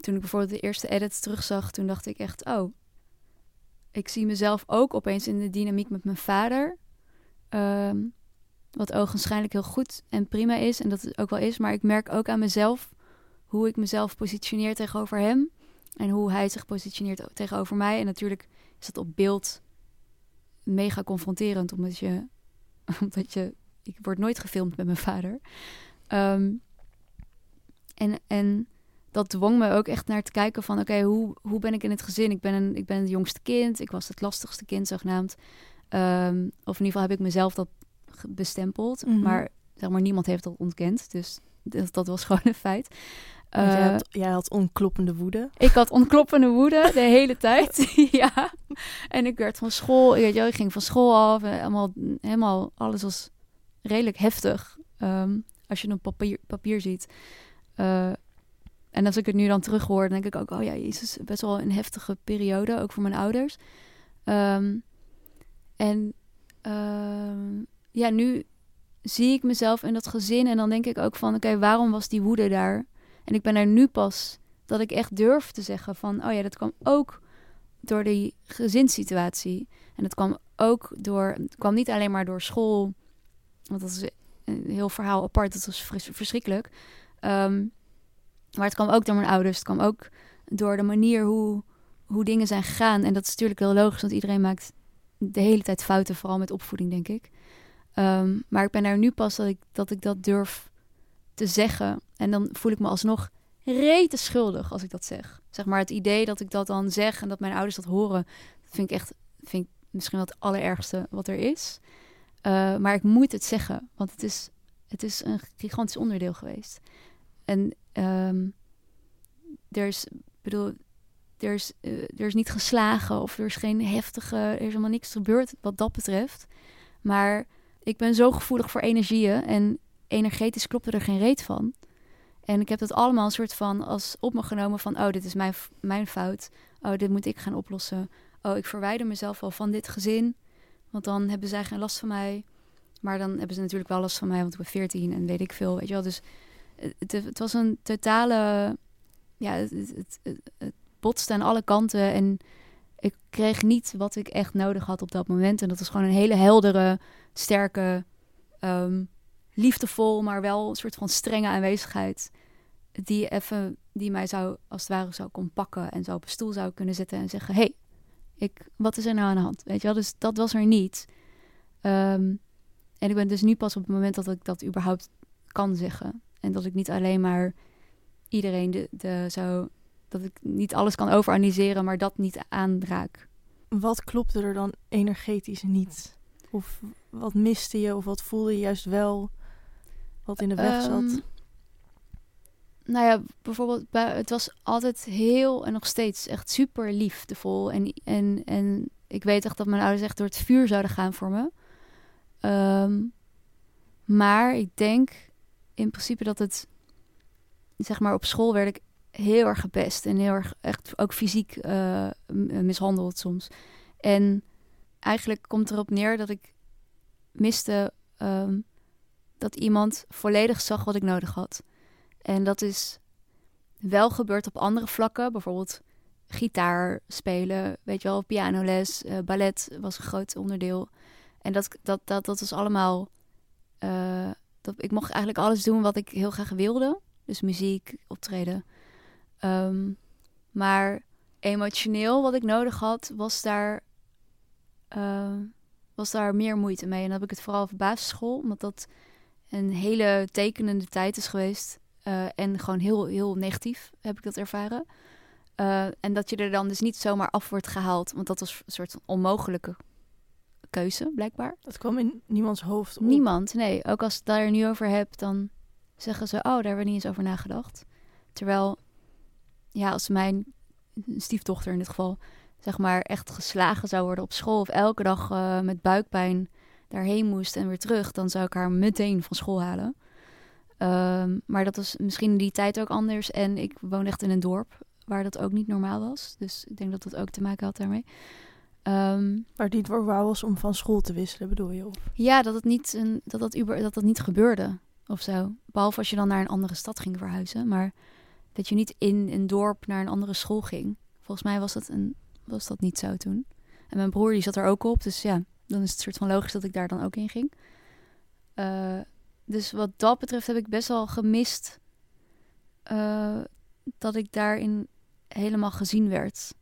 toen ik bijvoorbeeld de eerste edits terugzag, toen dacht ik echt, oh, ik zie mezelf ook opeens in de dynamiek met mijn vader. Ehm, wat ogenschijnlijk heel goed en prima is en dat het ook wel is. Maar ik merk ook aan mezelf hoe ik mezelf positioneer tegenover hem. En hoe hij zich positioneert tegenover mij. En natuurlijk is dat op beeld mega confronterend, omdat je, *laughs* omdat je, ik word nooit gefilmd met mijn vader. Ehm, en, en dat dwong me ook echt naar te kijken van, oké, hoe, hoe ben ik in het gezin? Ik ben, een, ik ben het jongste kind, ik was het lastigste kind zogenaamd. Ehm, of in ieder geval heb ik mezelf dat bestempeld, Mhm. maar zeg maar niemand heeft dat ontkend, dus dat, dat was *laughs* gewoon een feit. Want jij, Eh, had, jij had onkloppende woede. ik had ontkloppende woede de *laughs* hele tijd. *laughs* ja. En ik werd van school, ik, weet je, ik ging van school af. En helemaal, helemaal, alles was redelijk heftig. ehm, als je een papier, papier ziet. Eh, en als ik het nu dan terug hoor, dan denk ik ook, oh ja, Jezus, best wel een heftige periode, ook voor mijn ouders. Ehm, en ehm, ja, nu zie ik mezelf in dat gezin en dan denk ik ook van, oké, waarom was die woede daar? En ik ben er nu pas dat ik echt durf te zeggen van, oh ja, dat kwam ook door die gezinssituatie. En het kwam ook door, het kwam niet alleen maar door school, want dat is een heel verhaal apart, dat was vers- verschrikkelijk. Ehm, maar het kwam ook door mijn ouders, het kwam ook door de manier hoe, hoe dingen zijn gegaan. En dat is natuurlijk heel logisch, want iedereen maakt de hele tijd fouten, vooral met opvoeding, denk ik. Ehm, maar ik ben er nu pas dat ik, dat ik dat durf te zeggen. En dan voel ik me alsnog rete schuldig als ik dat zeg. Zeg maar het idee dat ik dat dan zeg en dat mijn ouders dat horen, vind ik echt vind ik misschien wel het allerergste wat er is. Eh, maar ik moet het zeggen, want het is, het is een gigantisch onderdeel geweest. En ehm, er is, bedoel, er is, eh, er is niet geslagen of er is geen heftige, er is helemaal niks gebeurd wat dat betreft. Maar ik ben zo gevoelig voor energieën en energetisch klopte er geen reet van. En ik heb dat allemaal een soort van als op me genomen van, oh, dit is mijn, mijn fout. Oh, dit moet ik gaan oplossen. Oh, ik verwijder mezelf wel van dit gezin, want dan hebben zij geen last van mij. Maar dan hebben ze natuurlijk wel last van mij, want ik ben 14 en weet ik veel, weet je wel. Dus het, was een totale, ja, het, botste aan alle kanten en ik kreeg niet wat ik echt nodig had op dat moment. En dat was gewoon een hele heldere, sterke, ehm, liefdevol, maar wel een soort van strenge aanwezigheid. Die even, die mij zou, als het ware, zou kon pakken en zo op een stoel zou kunnen zetten en zeggen: hey, ik, wat is er nou aan de hand? Weet je wel, dus dat was er niet. Ehm, en ik ben dus nu pas op het moment dat ik dat überhaupt kan zeggen. En dat ik niet alleen maar iedereen de, de zo. Dat ik niet alles kan overanalyseren, maar dat niet aanraak. Wat klopte er dan energetisch niet? Of wat miste je of wat voelde je juist wel wat in de weg Ehm, zat? Nou ja, bijvoorbeeld, bij- het was altijd heel en nog steeds echt super liefdevol. En, en, en ik weet echt dat mijn ouders echt door het vuur zouden gaan voor me. Ehm, maar ik denk in principe dat het, zeg maar, op school werd ik heel erg gepest en heel erg echt ook fysiek eh, m- mishandeld soms. En eigenlijk komt erop neer dat ik miste ehm, dat iemand volledig zag wat ik nodig had. En dat is wel gebeurd op andere vlakken. Bijvoorbeeld gitaar spelen, weet je wel, pianoles, eh, ballet was een groot onderdeel. En dat, dat, dat, dat was allemaal... eh, ik mocht eigenlijk alles doen wat ik heel graag wilde. Dus muziek, optreden. Ehm, maar emotioneel wat ik nodig had, was daar, eh, was daar meer moeite mee. En dan heb ik het vooral op basisschool, omdat dat een hele tekenende tijd is geweest. Eh, en gewoon heel, heel negatief heb ik dat ervaren. Eh, en dat je er dan dus niet zomaar af wordt gehaald. Want dat was een soort onmogelijke keuze, blijkbaar. Dat kwam in niemands hoofd op. Niemand, nee. Ook als ik het daar nu over heb, dan zeggen ze... oh, daar hebben we niet eens over nagedacht. Terwijl, ja, als mijn stiefdochter in dit geval... zeg maar echt geslagen zou worden op school... of elke dag uh, met buikpijn daarheen moest en weer terug... dan zou ik haar meteen van school halen. Um, maar dat was misschien in die tijd ook anders. En ik woon echt in een dorp waar dat ook niet normaal was. Dus ik denk dat dat ook te maken had daarmee. Um, waar het niet normaal was om van school te wisselen, bedoel je? Of? Ja, dat het niet, een, dat, dat, uber, dat dat niet gebeurde of zo. Behalve als je dan naar een andere stad ging verhuizen. Maar dat je niet in een dorp naar een andere school ging. Volgens mij was dat, een, was dat niet zo toen. En mijn broer die zat er ook op. Dus ja, dan is het soort van logisch dat ik daar dan ook in ging. Uh, dus wat dat betreft heb ik best wel gemist uh, dat ik daarin helemaal gezien werd.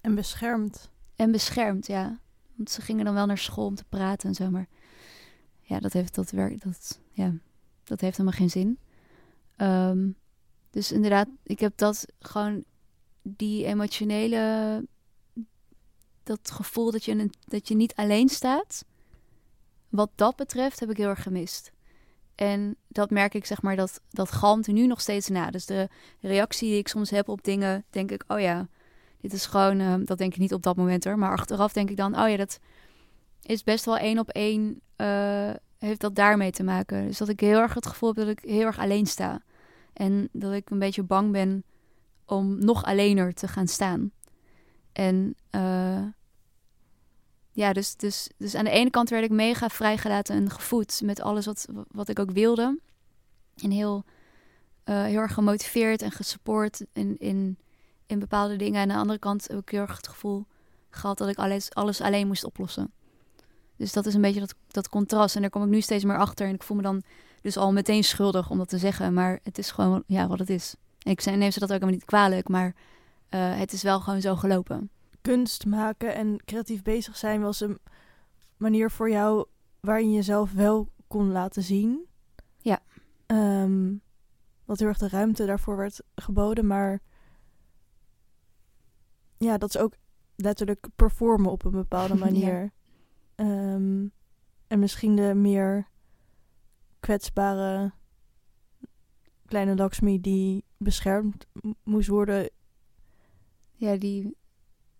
En beschermd. En beschermd, ja. Want ze gingen dan wel naar school om te praten en zo, maar ja, dat heeft dat werk, dat ja, dat heeft helemaal geen zin. Um, dus inderdaad, ik heb dat gewoon die emotionele dat gevoel dat je, dat je niet alleen staat. Wat dat betreft heb ik heel erg gemist. En dat merk ik, zeg maar, dat, dat galmt er nu nog steeds na. Dus de reactie die ik soms heb op dingen, denk ik, oh ja, dit is gewoon, uh, dat denk ik niet op dat moment hoor. Maar achteraf denk ik dan, oh ja, dat is best wel één op één, uh, heeft dat daarmee te maken. Dus dat ik heel erg het gevoel heb dat ik heel erg alleen sta. En dat ik een beetje bang ben om nog alleener te gaan staan. En uh, ja, dus, dus, dus aan de ene kant werd ik mega vrijgelaten en gevoed met alles wat, wat ik ook wilde. En heel, uh, heel erg gemotiveerd en gesupport in, in, in bepaalde dingen. En aan de andere kant heb ik heel erg het gevoel gehad dat ik alles, alles alleen moest oplossen. Dus dat is een beetje dat, dat contrast. En daar kom ik nu steeds meer achter. En ik voel me dan dus al meteen schuldig om dat te zeggen. Maar het is gewoon ja, wat het is. En ik neem ze dat ook helemaal niet kwalijk. Maar uh, het is wel gewoon zo gelopen kunst maken en creatief bezig zijn was een manier voor jou waarin je jezelf wel kon laten zien. Ja. Um, wat heel erg de ruimte daarvoor werd geboden, maar ja, dat is ook letterlijk performen op een bepaalde *laughs* manier. Ja. Um, en misschien de meer kwetsbare kleine Lakshmi die beschermd moest worden. Ja, die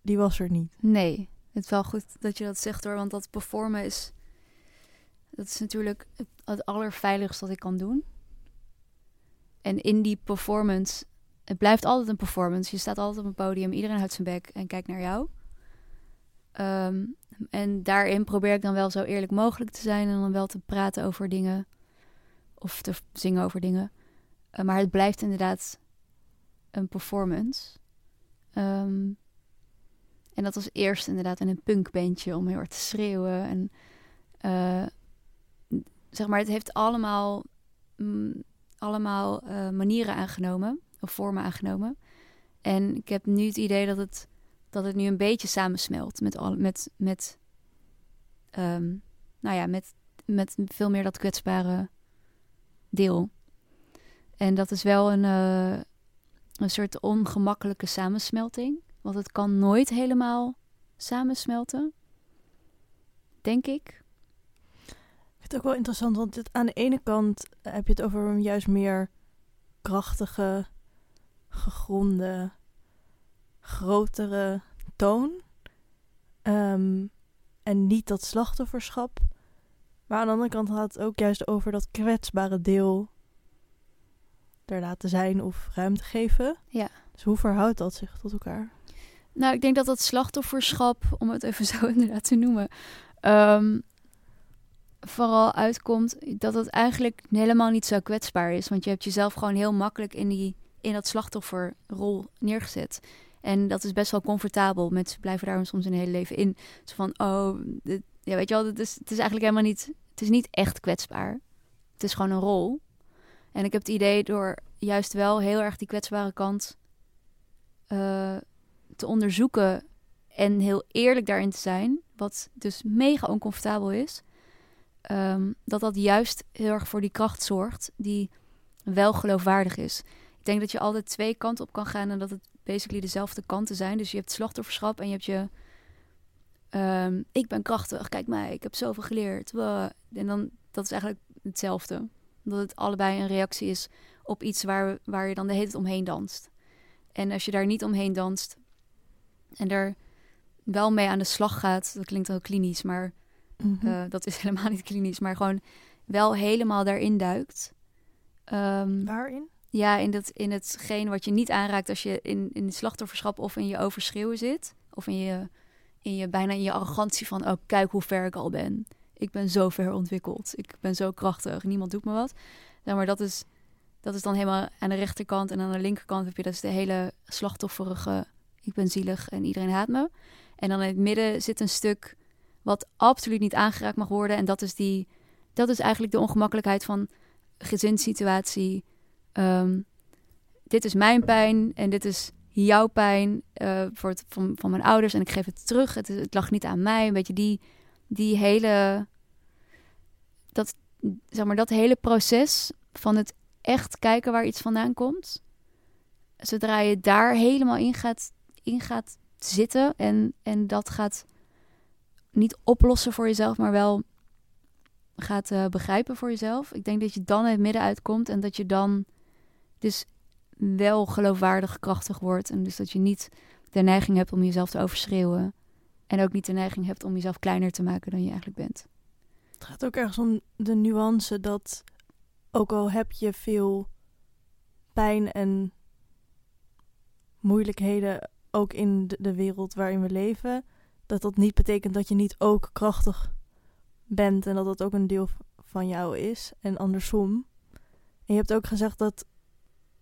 die was er niet. Nee, het is wel goed dat je dat zegt hoor, want dat performen is, dat is natuurlijk het, het allerveiligste wat ik kan doen. En in die performance, het blijft altijd een performance. Je staat altijd op een podium, iedereen houdt zijn bek en kijkt naar jou. Um, en daarin probeer ik dan wel zo eerlijk mogelijk te zijn en dan wel te praten over dingen of te zingen over dingen. Uh, maar het blijft inderdaad een performance. Um, en dat was eerst inderdaad in een punkbandje om heel hard te schreeuwen. En uh, zeg maar, het heeft allemaal, mm, allemaal uh, manieren aangenomen, of vormen aangenomen. En ik heb nu het idee dat het, dat het nu een beetje samensmelt met, al, met, met, um, nou ja, met, met veel meer dat kwetsbare deel. En dat is wel een, uh, een soort ongemakkelijke samensmelting. Want het kan nooit helemaal samensmelten. Denk ik. Ik vind het ook wel interessant, want het, aan de ene kant heb je het over een juist meer krachtige, gegronde, grotere toon. Um, en niet dat slachtofferschap. Maar aan de andere kant gaat het ook juist over dat kwetsbare deel er laten zijn of ruimte geven. Ja. Dus hoe verhoudt dat zich tot elkaar? Nou, ik denk dat dat slachtofferschap, om het even *laughs* zo inderdaad te noemen, um, vooral uitkomt dat het eigenlijk helemaal niet zo kwetsbaar is. Want je hebt jezelf gewoon heel makkelijk in, die, in dat slachtofferrol neergezet. En dat is best wel comfortabel. Mensen blijven daar soms een hele leven in. Zo van, oh, dit, ja, weet je wel, het is, het is eigenlijk helemaal niet, het is niet echt kwetsbaar. Het is gewoon een rol. En ik heb het idee door juist wel heel erg die kwetsbare kant uh, te onderzoeken en heel eerlijk daarin te zijn, wat dus mega oncomfortabel is, um, dat dat juist heel erg voor die kracht zorgt die wel geloofwaardig is. Ik denk dat je altijd twee kanten op kan gaan en dat het basically dezelfde kanten zijn. Dus je hebt slachtofferschap en je hebt je... ehm, ik ben krachtig, kijk mij, ik heb zoveel geleerd. Wow. En dan, dat is eigenlijk hetzelfde. Dat het allebei een reactie is op iets waar, waar je dan de hele tijd omheen danst. En als je daar niet omheen danst en er wel mee aan de slag gaat, dat klinkt heel klinisch, maar Mhm. eh, dat is *laughs* helemaal niet klinisch, maar gewoon wel helemaal daarin duikt. Ehm, Waarin? Ja, in, dat, in hetgeen wat je niet aanraakt als je in, in het slachtofferschap of in je overschreeuwen zit. Of in je, in je bijna in je arrogantie van, oh kijk hoe ver ik al ben. Ik ben zo ver ontwikkeld. Ik ben zo krachtig. Niemand doet me wat. Nou, maar dat is, dat is dan helemaal aan de rechterkant. En aan de linkerkant heb je dus de hele slachtofferige, ik ben zielig en iedereen haat me. En dan in het midden zit een stuk wat absoluut niet aangeraakt mag worden. En dat is, die, dat is eigenlijk de ongemakkelijkheid van gezinssituatie. Ehm, dit is mijn pijn en dit is jouw pijn eh, voor van, van mijn ouders. En ik geef het terug. Het, het lag niet aan mij. Een beetje die, die hele... Dat, zeg maar, dat hele proces van het echt kijken waar iets vandaan komt. Zodra je daar helemaal in gaat, in gaat zitten en, en dat gaat niet oplossen voor jezelf, maar wel gaat eh, begrijpen voor jezelf. Ik denk dat je dan in het midden uitkomt en dat je dan dus wel geloofwaardig krachtig wordt. En dus dat je niet de neiging hebt om jezelf te overschreeuwen. En ook niet de neiging hebt om jezelf kleiner te maken dan je eigenlijk bent. Het gaat ook ergens om de nuance dat ook al heb je veel pijn en moeilijkheden ook in de, wereld waarin we leven, dat dat niet betekent dat je niet ook krachtig bent en dat dat ook een deel van jou is en andersom. En je hebt ook gezegd dat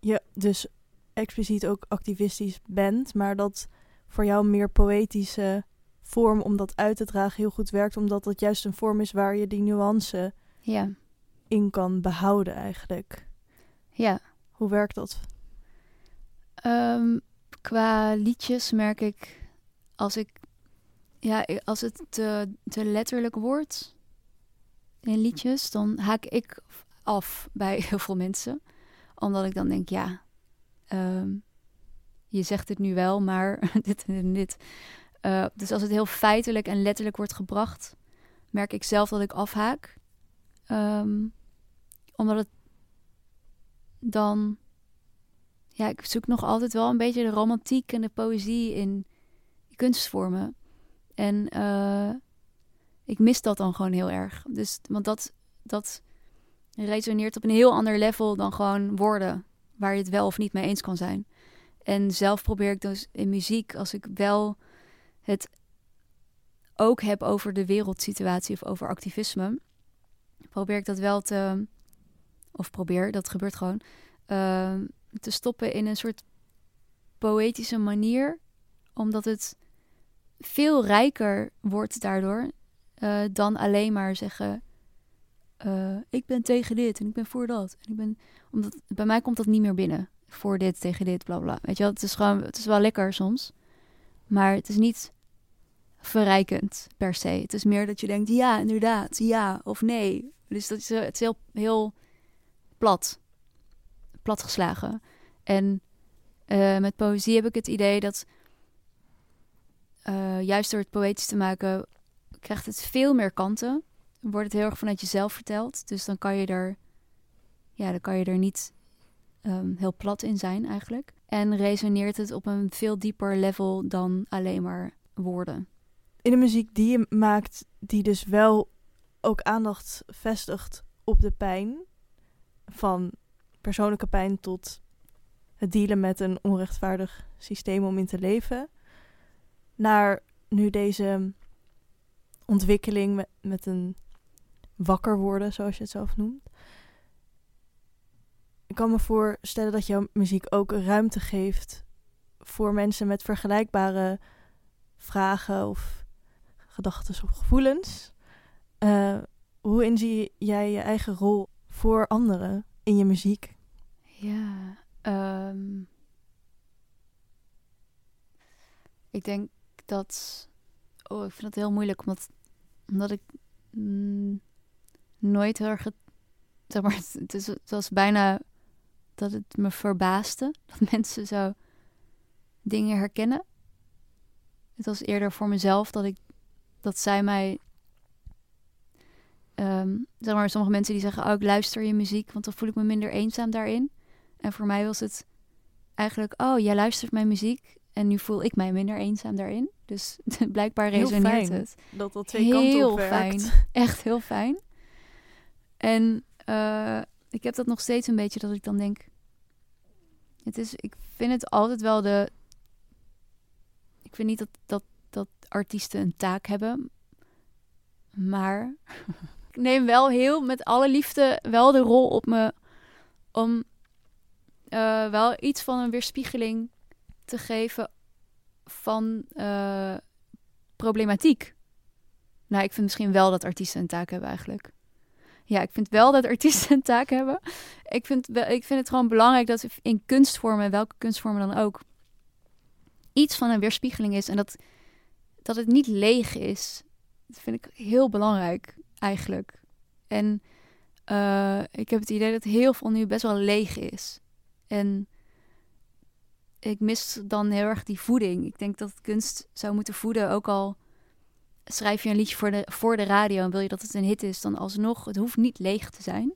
je dus expliciet ook activistisch bent, maar dat voor jou meer poëtische vorm om dat uit te dragen heel goed werkt, omdat dat juist een vorm is waar je die nuance Ja, in kan behouden eigenlijk. ja. Hoe werkt dat? Ehm, qua liedjes merk ik als ik ja, als het te, te letterlijk wordt in liedjes, dan haak ik af bij heel veel mensen. Omdat ik dan denk, ja, ehm, je zegt het nu wel, maar *laughs* dit en dit. Eh, dus als het heel feitelijk en letterlijk wordt gebracht, merk ik zelf dat ik afhaak. Ehm, omdat het dan ja, ik zoek nog altijd wel een beetje de romantiek en de poëzie in kunstvormen. En eh, ik mis dat dan gewoon heel erg. Dus, want dat, dat resoneert op een heel ander level dan gewoon woorden, waar je het wel of niet mee eens kan zijn. En zelf probeer ik dus in muziek, als ik wel het ook heb over de wereldsituatie of over activisme, probeer ik dat wel te, of probeer, dat gebeurt gewoon, eh, te stoppen in een soort poëtische manier, omdat het veel rijker wordt daardoor eh, dan alleen maar zeggen: eh, ik ben tegen dit en ik ben voor dat. En ik ben, omdat bij mij komt dat niet meer binnen. Voor dit, tegen dit, bla bla. Weet je wel, het is gewoon, het is wel lekker soms, maar het is niet verrijkend per se. Het is meer dat je denkt: ja, inderdaad, ja of nee. Dus dat is, eh, het is heel, heel plat, platgeslagen. En eh, met poëzie heb ik het idee dat juist door het poëtisch te maken, krijgt het veel meer kanten. Wordt het heel erg vanuit jezelf verteld. Dus dan kan je er, ja, dan kan je er niet ehm, heel plat in zijn eigenlijk. En resoneert het op een veel dieper level dan alleen maar woorden. In de muziek die je maakt, die dus wel ook aandacht vestigt op de pijn, van persoonlijke pijn tot het dealen met een onrechtvaardig systeem om in te leven, naar nu deze ontwikkeling met een wakker worden, zoals je het zelf noemt. Ik kan me voorstellen dat jouw muziek ook ruimte geeft voor mensen met vergelijkbare vragen of gedachten of gevoelens. Eh, hoe inzie jij je eigen rol voor anderen in je muziek? Ja, ehm, ik denk dat. Oh, ik vind het heel moeilijk omdat, omdat ik mm, nooit heel erg. het- Zeg maar, *laughs* het, is, het was bijna dat het me verbaasde *laughs* dat mensen zo dingen herkennen. Het was eerder voor mezelf dat ik dat zij mij. ehm, zeg maar, sommige mensen die zeggen: Oh, ik luister je muziek, want dan voel ik me minder eenzaam daarin. En voor mij was het eigenlijk: Oh, jij luistert mijn muziek. En nu voel ik mij minder eenzaam daarin. Dus *laughs* blijkbaar resoneert het. Dat dat twee kanten Heel op werkt. fijn. Echt heel fijn. En eh, ik heb dat nog steeds een beetje dat ik dan denk. Het is, ik vind het altijd wel de. Ik vind niet dat, dat, dat artiesten een taak hebben. Maar *laughs* ik neem wel heel met alle liefde wel de rol op me om eh, wel iets van een weerspiegeling te geven van eh, problematiek. Nou, ik vind misschien wel dat artiesten een taak hebben eigenlijk. Ja, ik vind wel dat artiesten een taak hebben. Ik vind, ik vind het gewoon belangrijk dat in kunstvormen, welke kunstvormen dan ook, iets van een weerspiegeling is. En dat, dat het niet leeg is. Dat vind ik heel belangrijk eigenlijk. En eh, ik heb het idee dat heel veel nu best wel leeg is. En ik mis dan heel erg die voeding. Ik denk dat kunst zou moeten voeden, ook al schrijf je een liedje voor de, voor de radio en wil je dat het een hit is, dan alsnog, het hoeft niet leeg te zijn.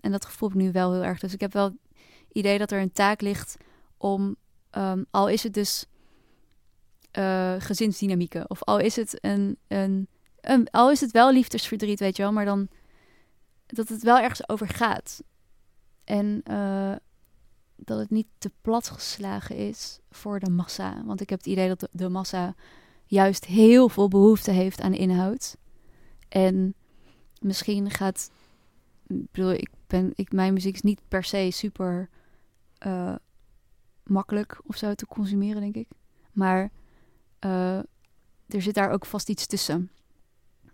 En dat gevoel ik nu wel heel erg. Dus ik heb wel het idee dat er een taak ligt om, ehm, al is het dus eh, gezinsdynamieken, of al is het een, een, een, al is het wel liefdesverdriet, weet je wel, maar dan dat het wel ergens over gaat. En eh, dat het niet te plat geslagen is voor de massa. Want ik heb het idee dat de, de massa juist heel veel behoefte heeft aan inhoud. En misschien gaat. Ik bedoel, ik ben, ik, mijn muziek is niet per se super eh, makkelijk of zo te consumeren, denk ik. Maar eh, er zit daar ook vast iets tussen.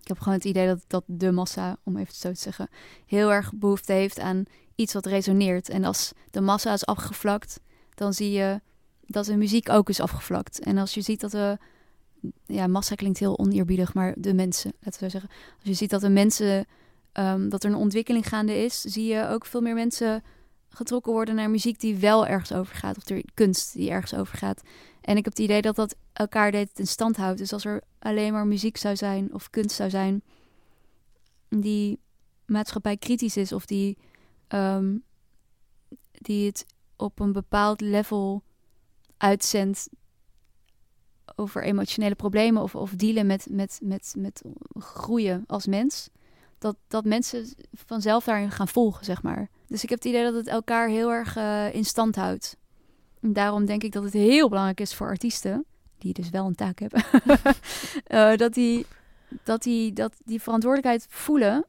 Ik heb gewoon het idee dat, dat de massa, om even zo te zeggen, heel erg behoefte heeft aan iets wat resoneert. En als de massa is afgevlakt, dan zie je dat de muziek ook is afgevlakt. En als je ziet dat we, ja, massa klinkt heel oneerbiedig, maar de mensen, laten we zeggen. Als je ziet dat de mensen, ehm, dat er een ontwikkeling gaande is, zie je ook veel meer mensen getrokken worden naar muziek die wel ergens over gaat. Of er kunst die ergens over gaat. En ik heb het idee dat dat elkaar deed in stand houdt. Dus als er alleen maar muziek zou zijn of kunst zou zijn die maatschappij kritisch is of die, ehm, die het op een bepaald level uitzendt over emotionele problemen of, of dealen met, met, met, met groeien als mens. Dat, dat mensen vanzelf daarin gaan volgen, zeg maar. Dus ik heb het idee dat het elkaar heel erg eh, in stand houdt. En daarom denk ik dat het heel belangrijk is voor artiesten, die dus wel een taak hebben, *laughs* eh, dat, die, dat, die, dat die verantwoordelijkheid voelen.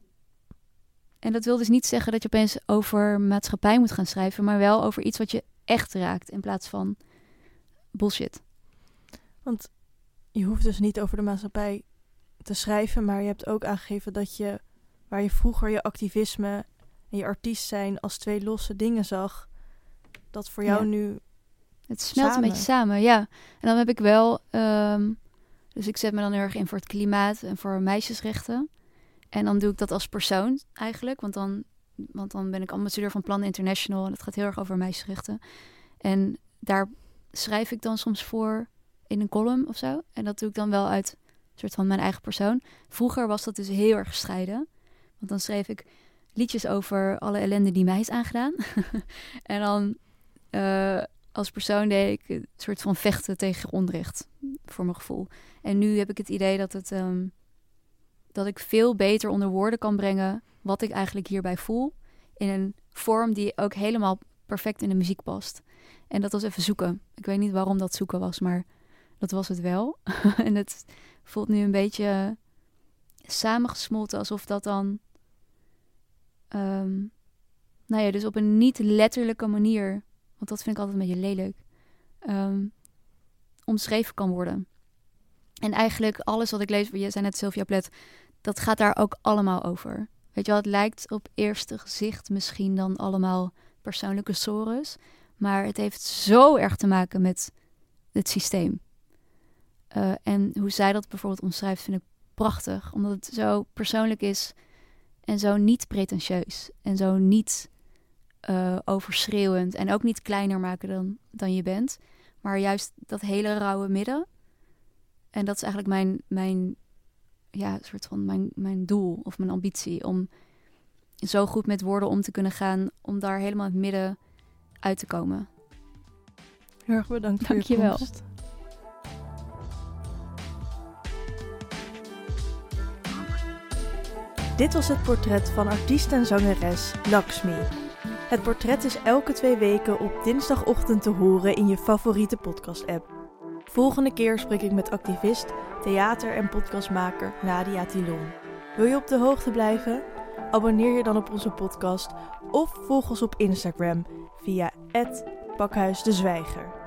En dat wil dus niet zeggen dat je opeens over maatschappij moet gaan schrijven, maar wel over iets wat je echt raakt in plaats van bullshit. Want je hoeft dus niet over de maatschappij te schrijven, maar je hebt ook aangegeven dat je, waar je vroeger je activisme en je artiest zijn als twee losse dingen zag, dat voor jou Ja. nu Het smelt Samen. een beetje samen, ja. En dan heb ik wel... ehm, dus ik zet me dan heel erg in voor het klimaat en voor meisjesrechten. En dan doe ik dat als persoon eigenlijk. Want dan, want dan ben ik ambassadeur van Plan International. En dat gaat heel erg over meisjesrechten. En daar schrijf ik dan soms voor in een column of zo. En dat doe ik dan wel uit soort van mijn eigen persoon. Vroeger was dat dus heel erg gescheiden. Want dan schreef ik liedjes over alle ellende die mij is aangedaan. *laughs* en dan... eh, als persoon deed ik een soort van vechten tegen onrecht, voor mijn gevoel. En nu heb ik het idee dat, het, ehm, dat ik veel beter onder woorden kan brengen wat ik eigenlijk hierbij voel. In een vorm die ook helemaal perfect in de muziek past. En dat was even zoeken. Ik weet niet waarom dat zoeken was, maar dat was het wel. *laughs* en het voelt nu een beetje samengesmolten, alsof dat dan... ehm, nou ja, dus op een niet letterlijke manier want dat vind ik altijd een beetje lelijk, ehm, omschreven kan worden. En eigenlijk alles wat ik lees, je zei net Sylvia Plet, dat gaat daar ook allemaal over. Weet je wel, het lijkt op eerste gezicht misschien dan allemaal persoonlijke sores, maar het heeft zo erg te maken met het systeem. Eh, en hoe zij dat bijvoorbeeld omschrijft, vind ik prachtig, omdat het zo persoonlijk is en zo niet pretentieus en zo niet uh, overschreeuwend en ook niet kleiner maken dan, dan je bent. Maar juist dat hele rauwe midden. En dat is eigenlijk mijn, mijn, ja, soort van mijn, mijn doel of mijn ambitie. Om zo goed met woorden om te kunnen gaan. Om daar helemaal in het midden uit te komen. Heel erg bedankt voor Dank je, je wel. Dit was het portret van artiest en zangeres Lakshmi. Het portret is elke twee weken op dinsdagochtend te horen in je favoriete podcast-app. Volgende keer spreek ik met activist, theater- en podcastmaker Nadia Tilon. Wil je op de hoogte blijven? Abonneer je dan op onze podcast of volg ons op Instagram via @pakhuisdezwijger.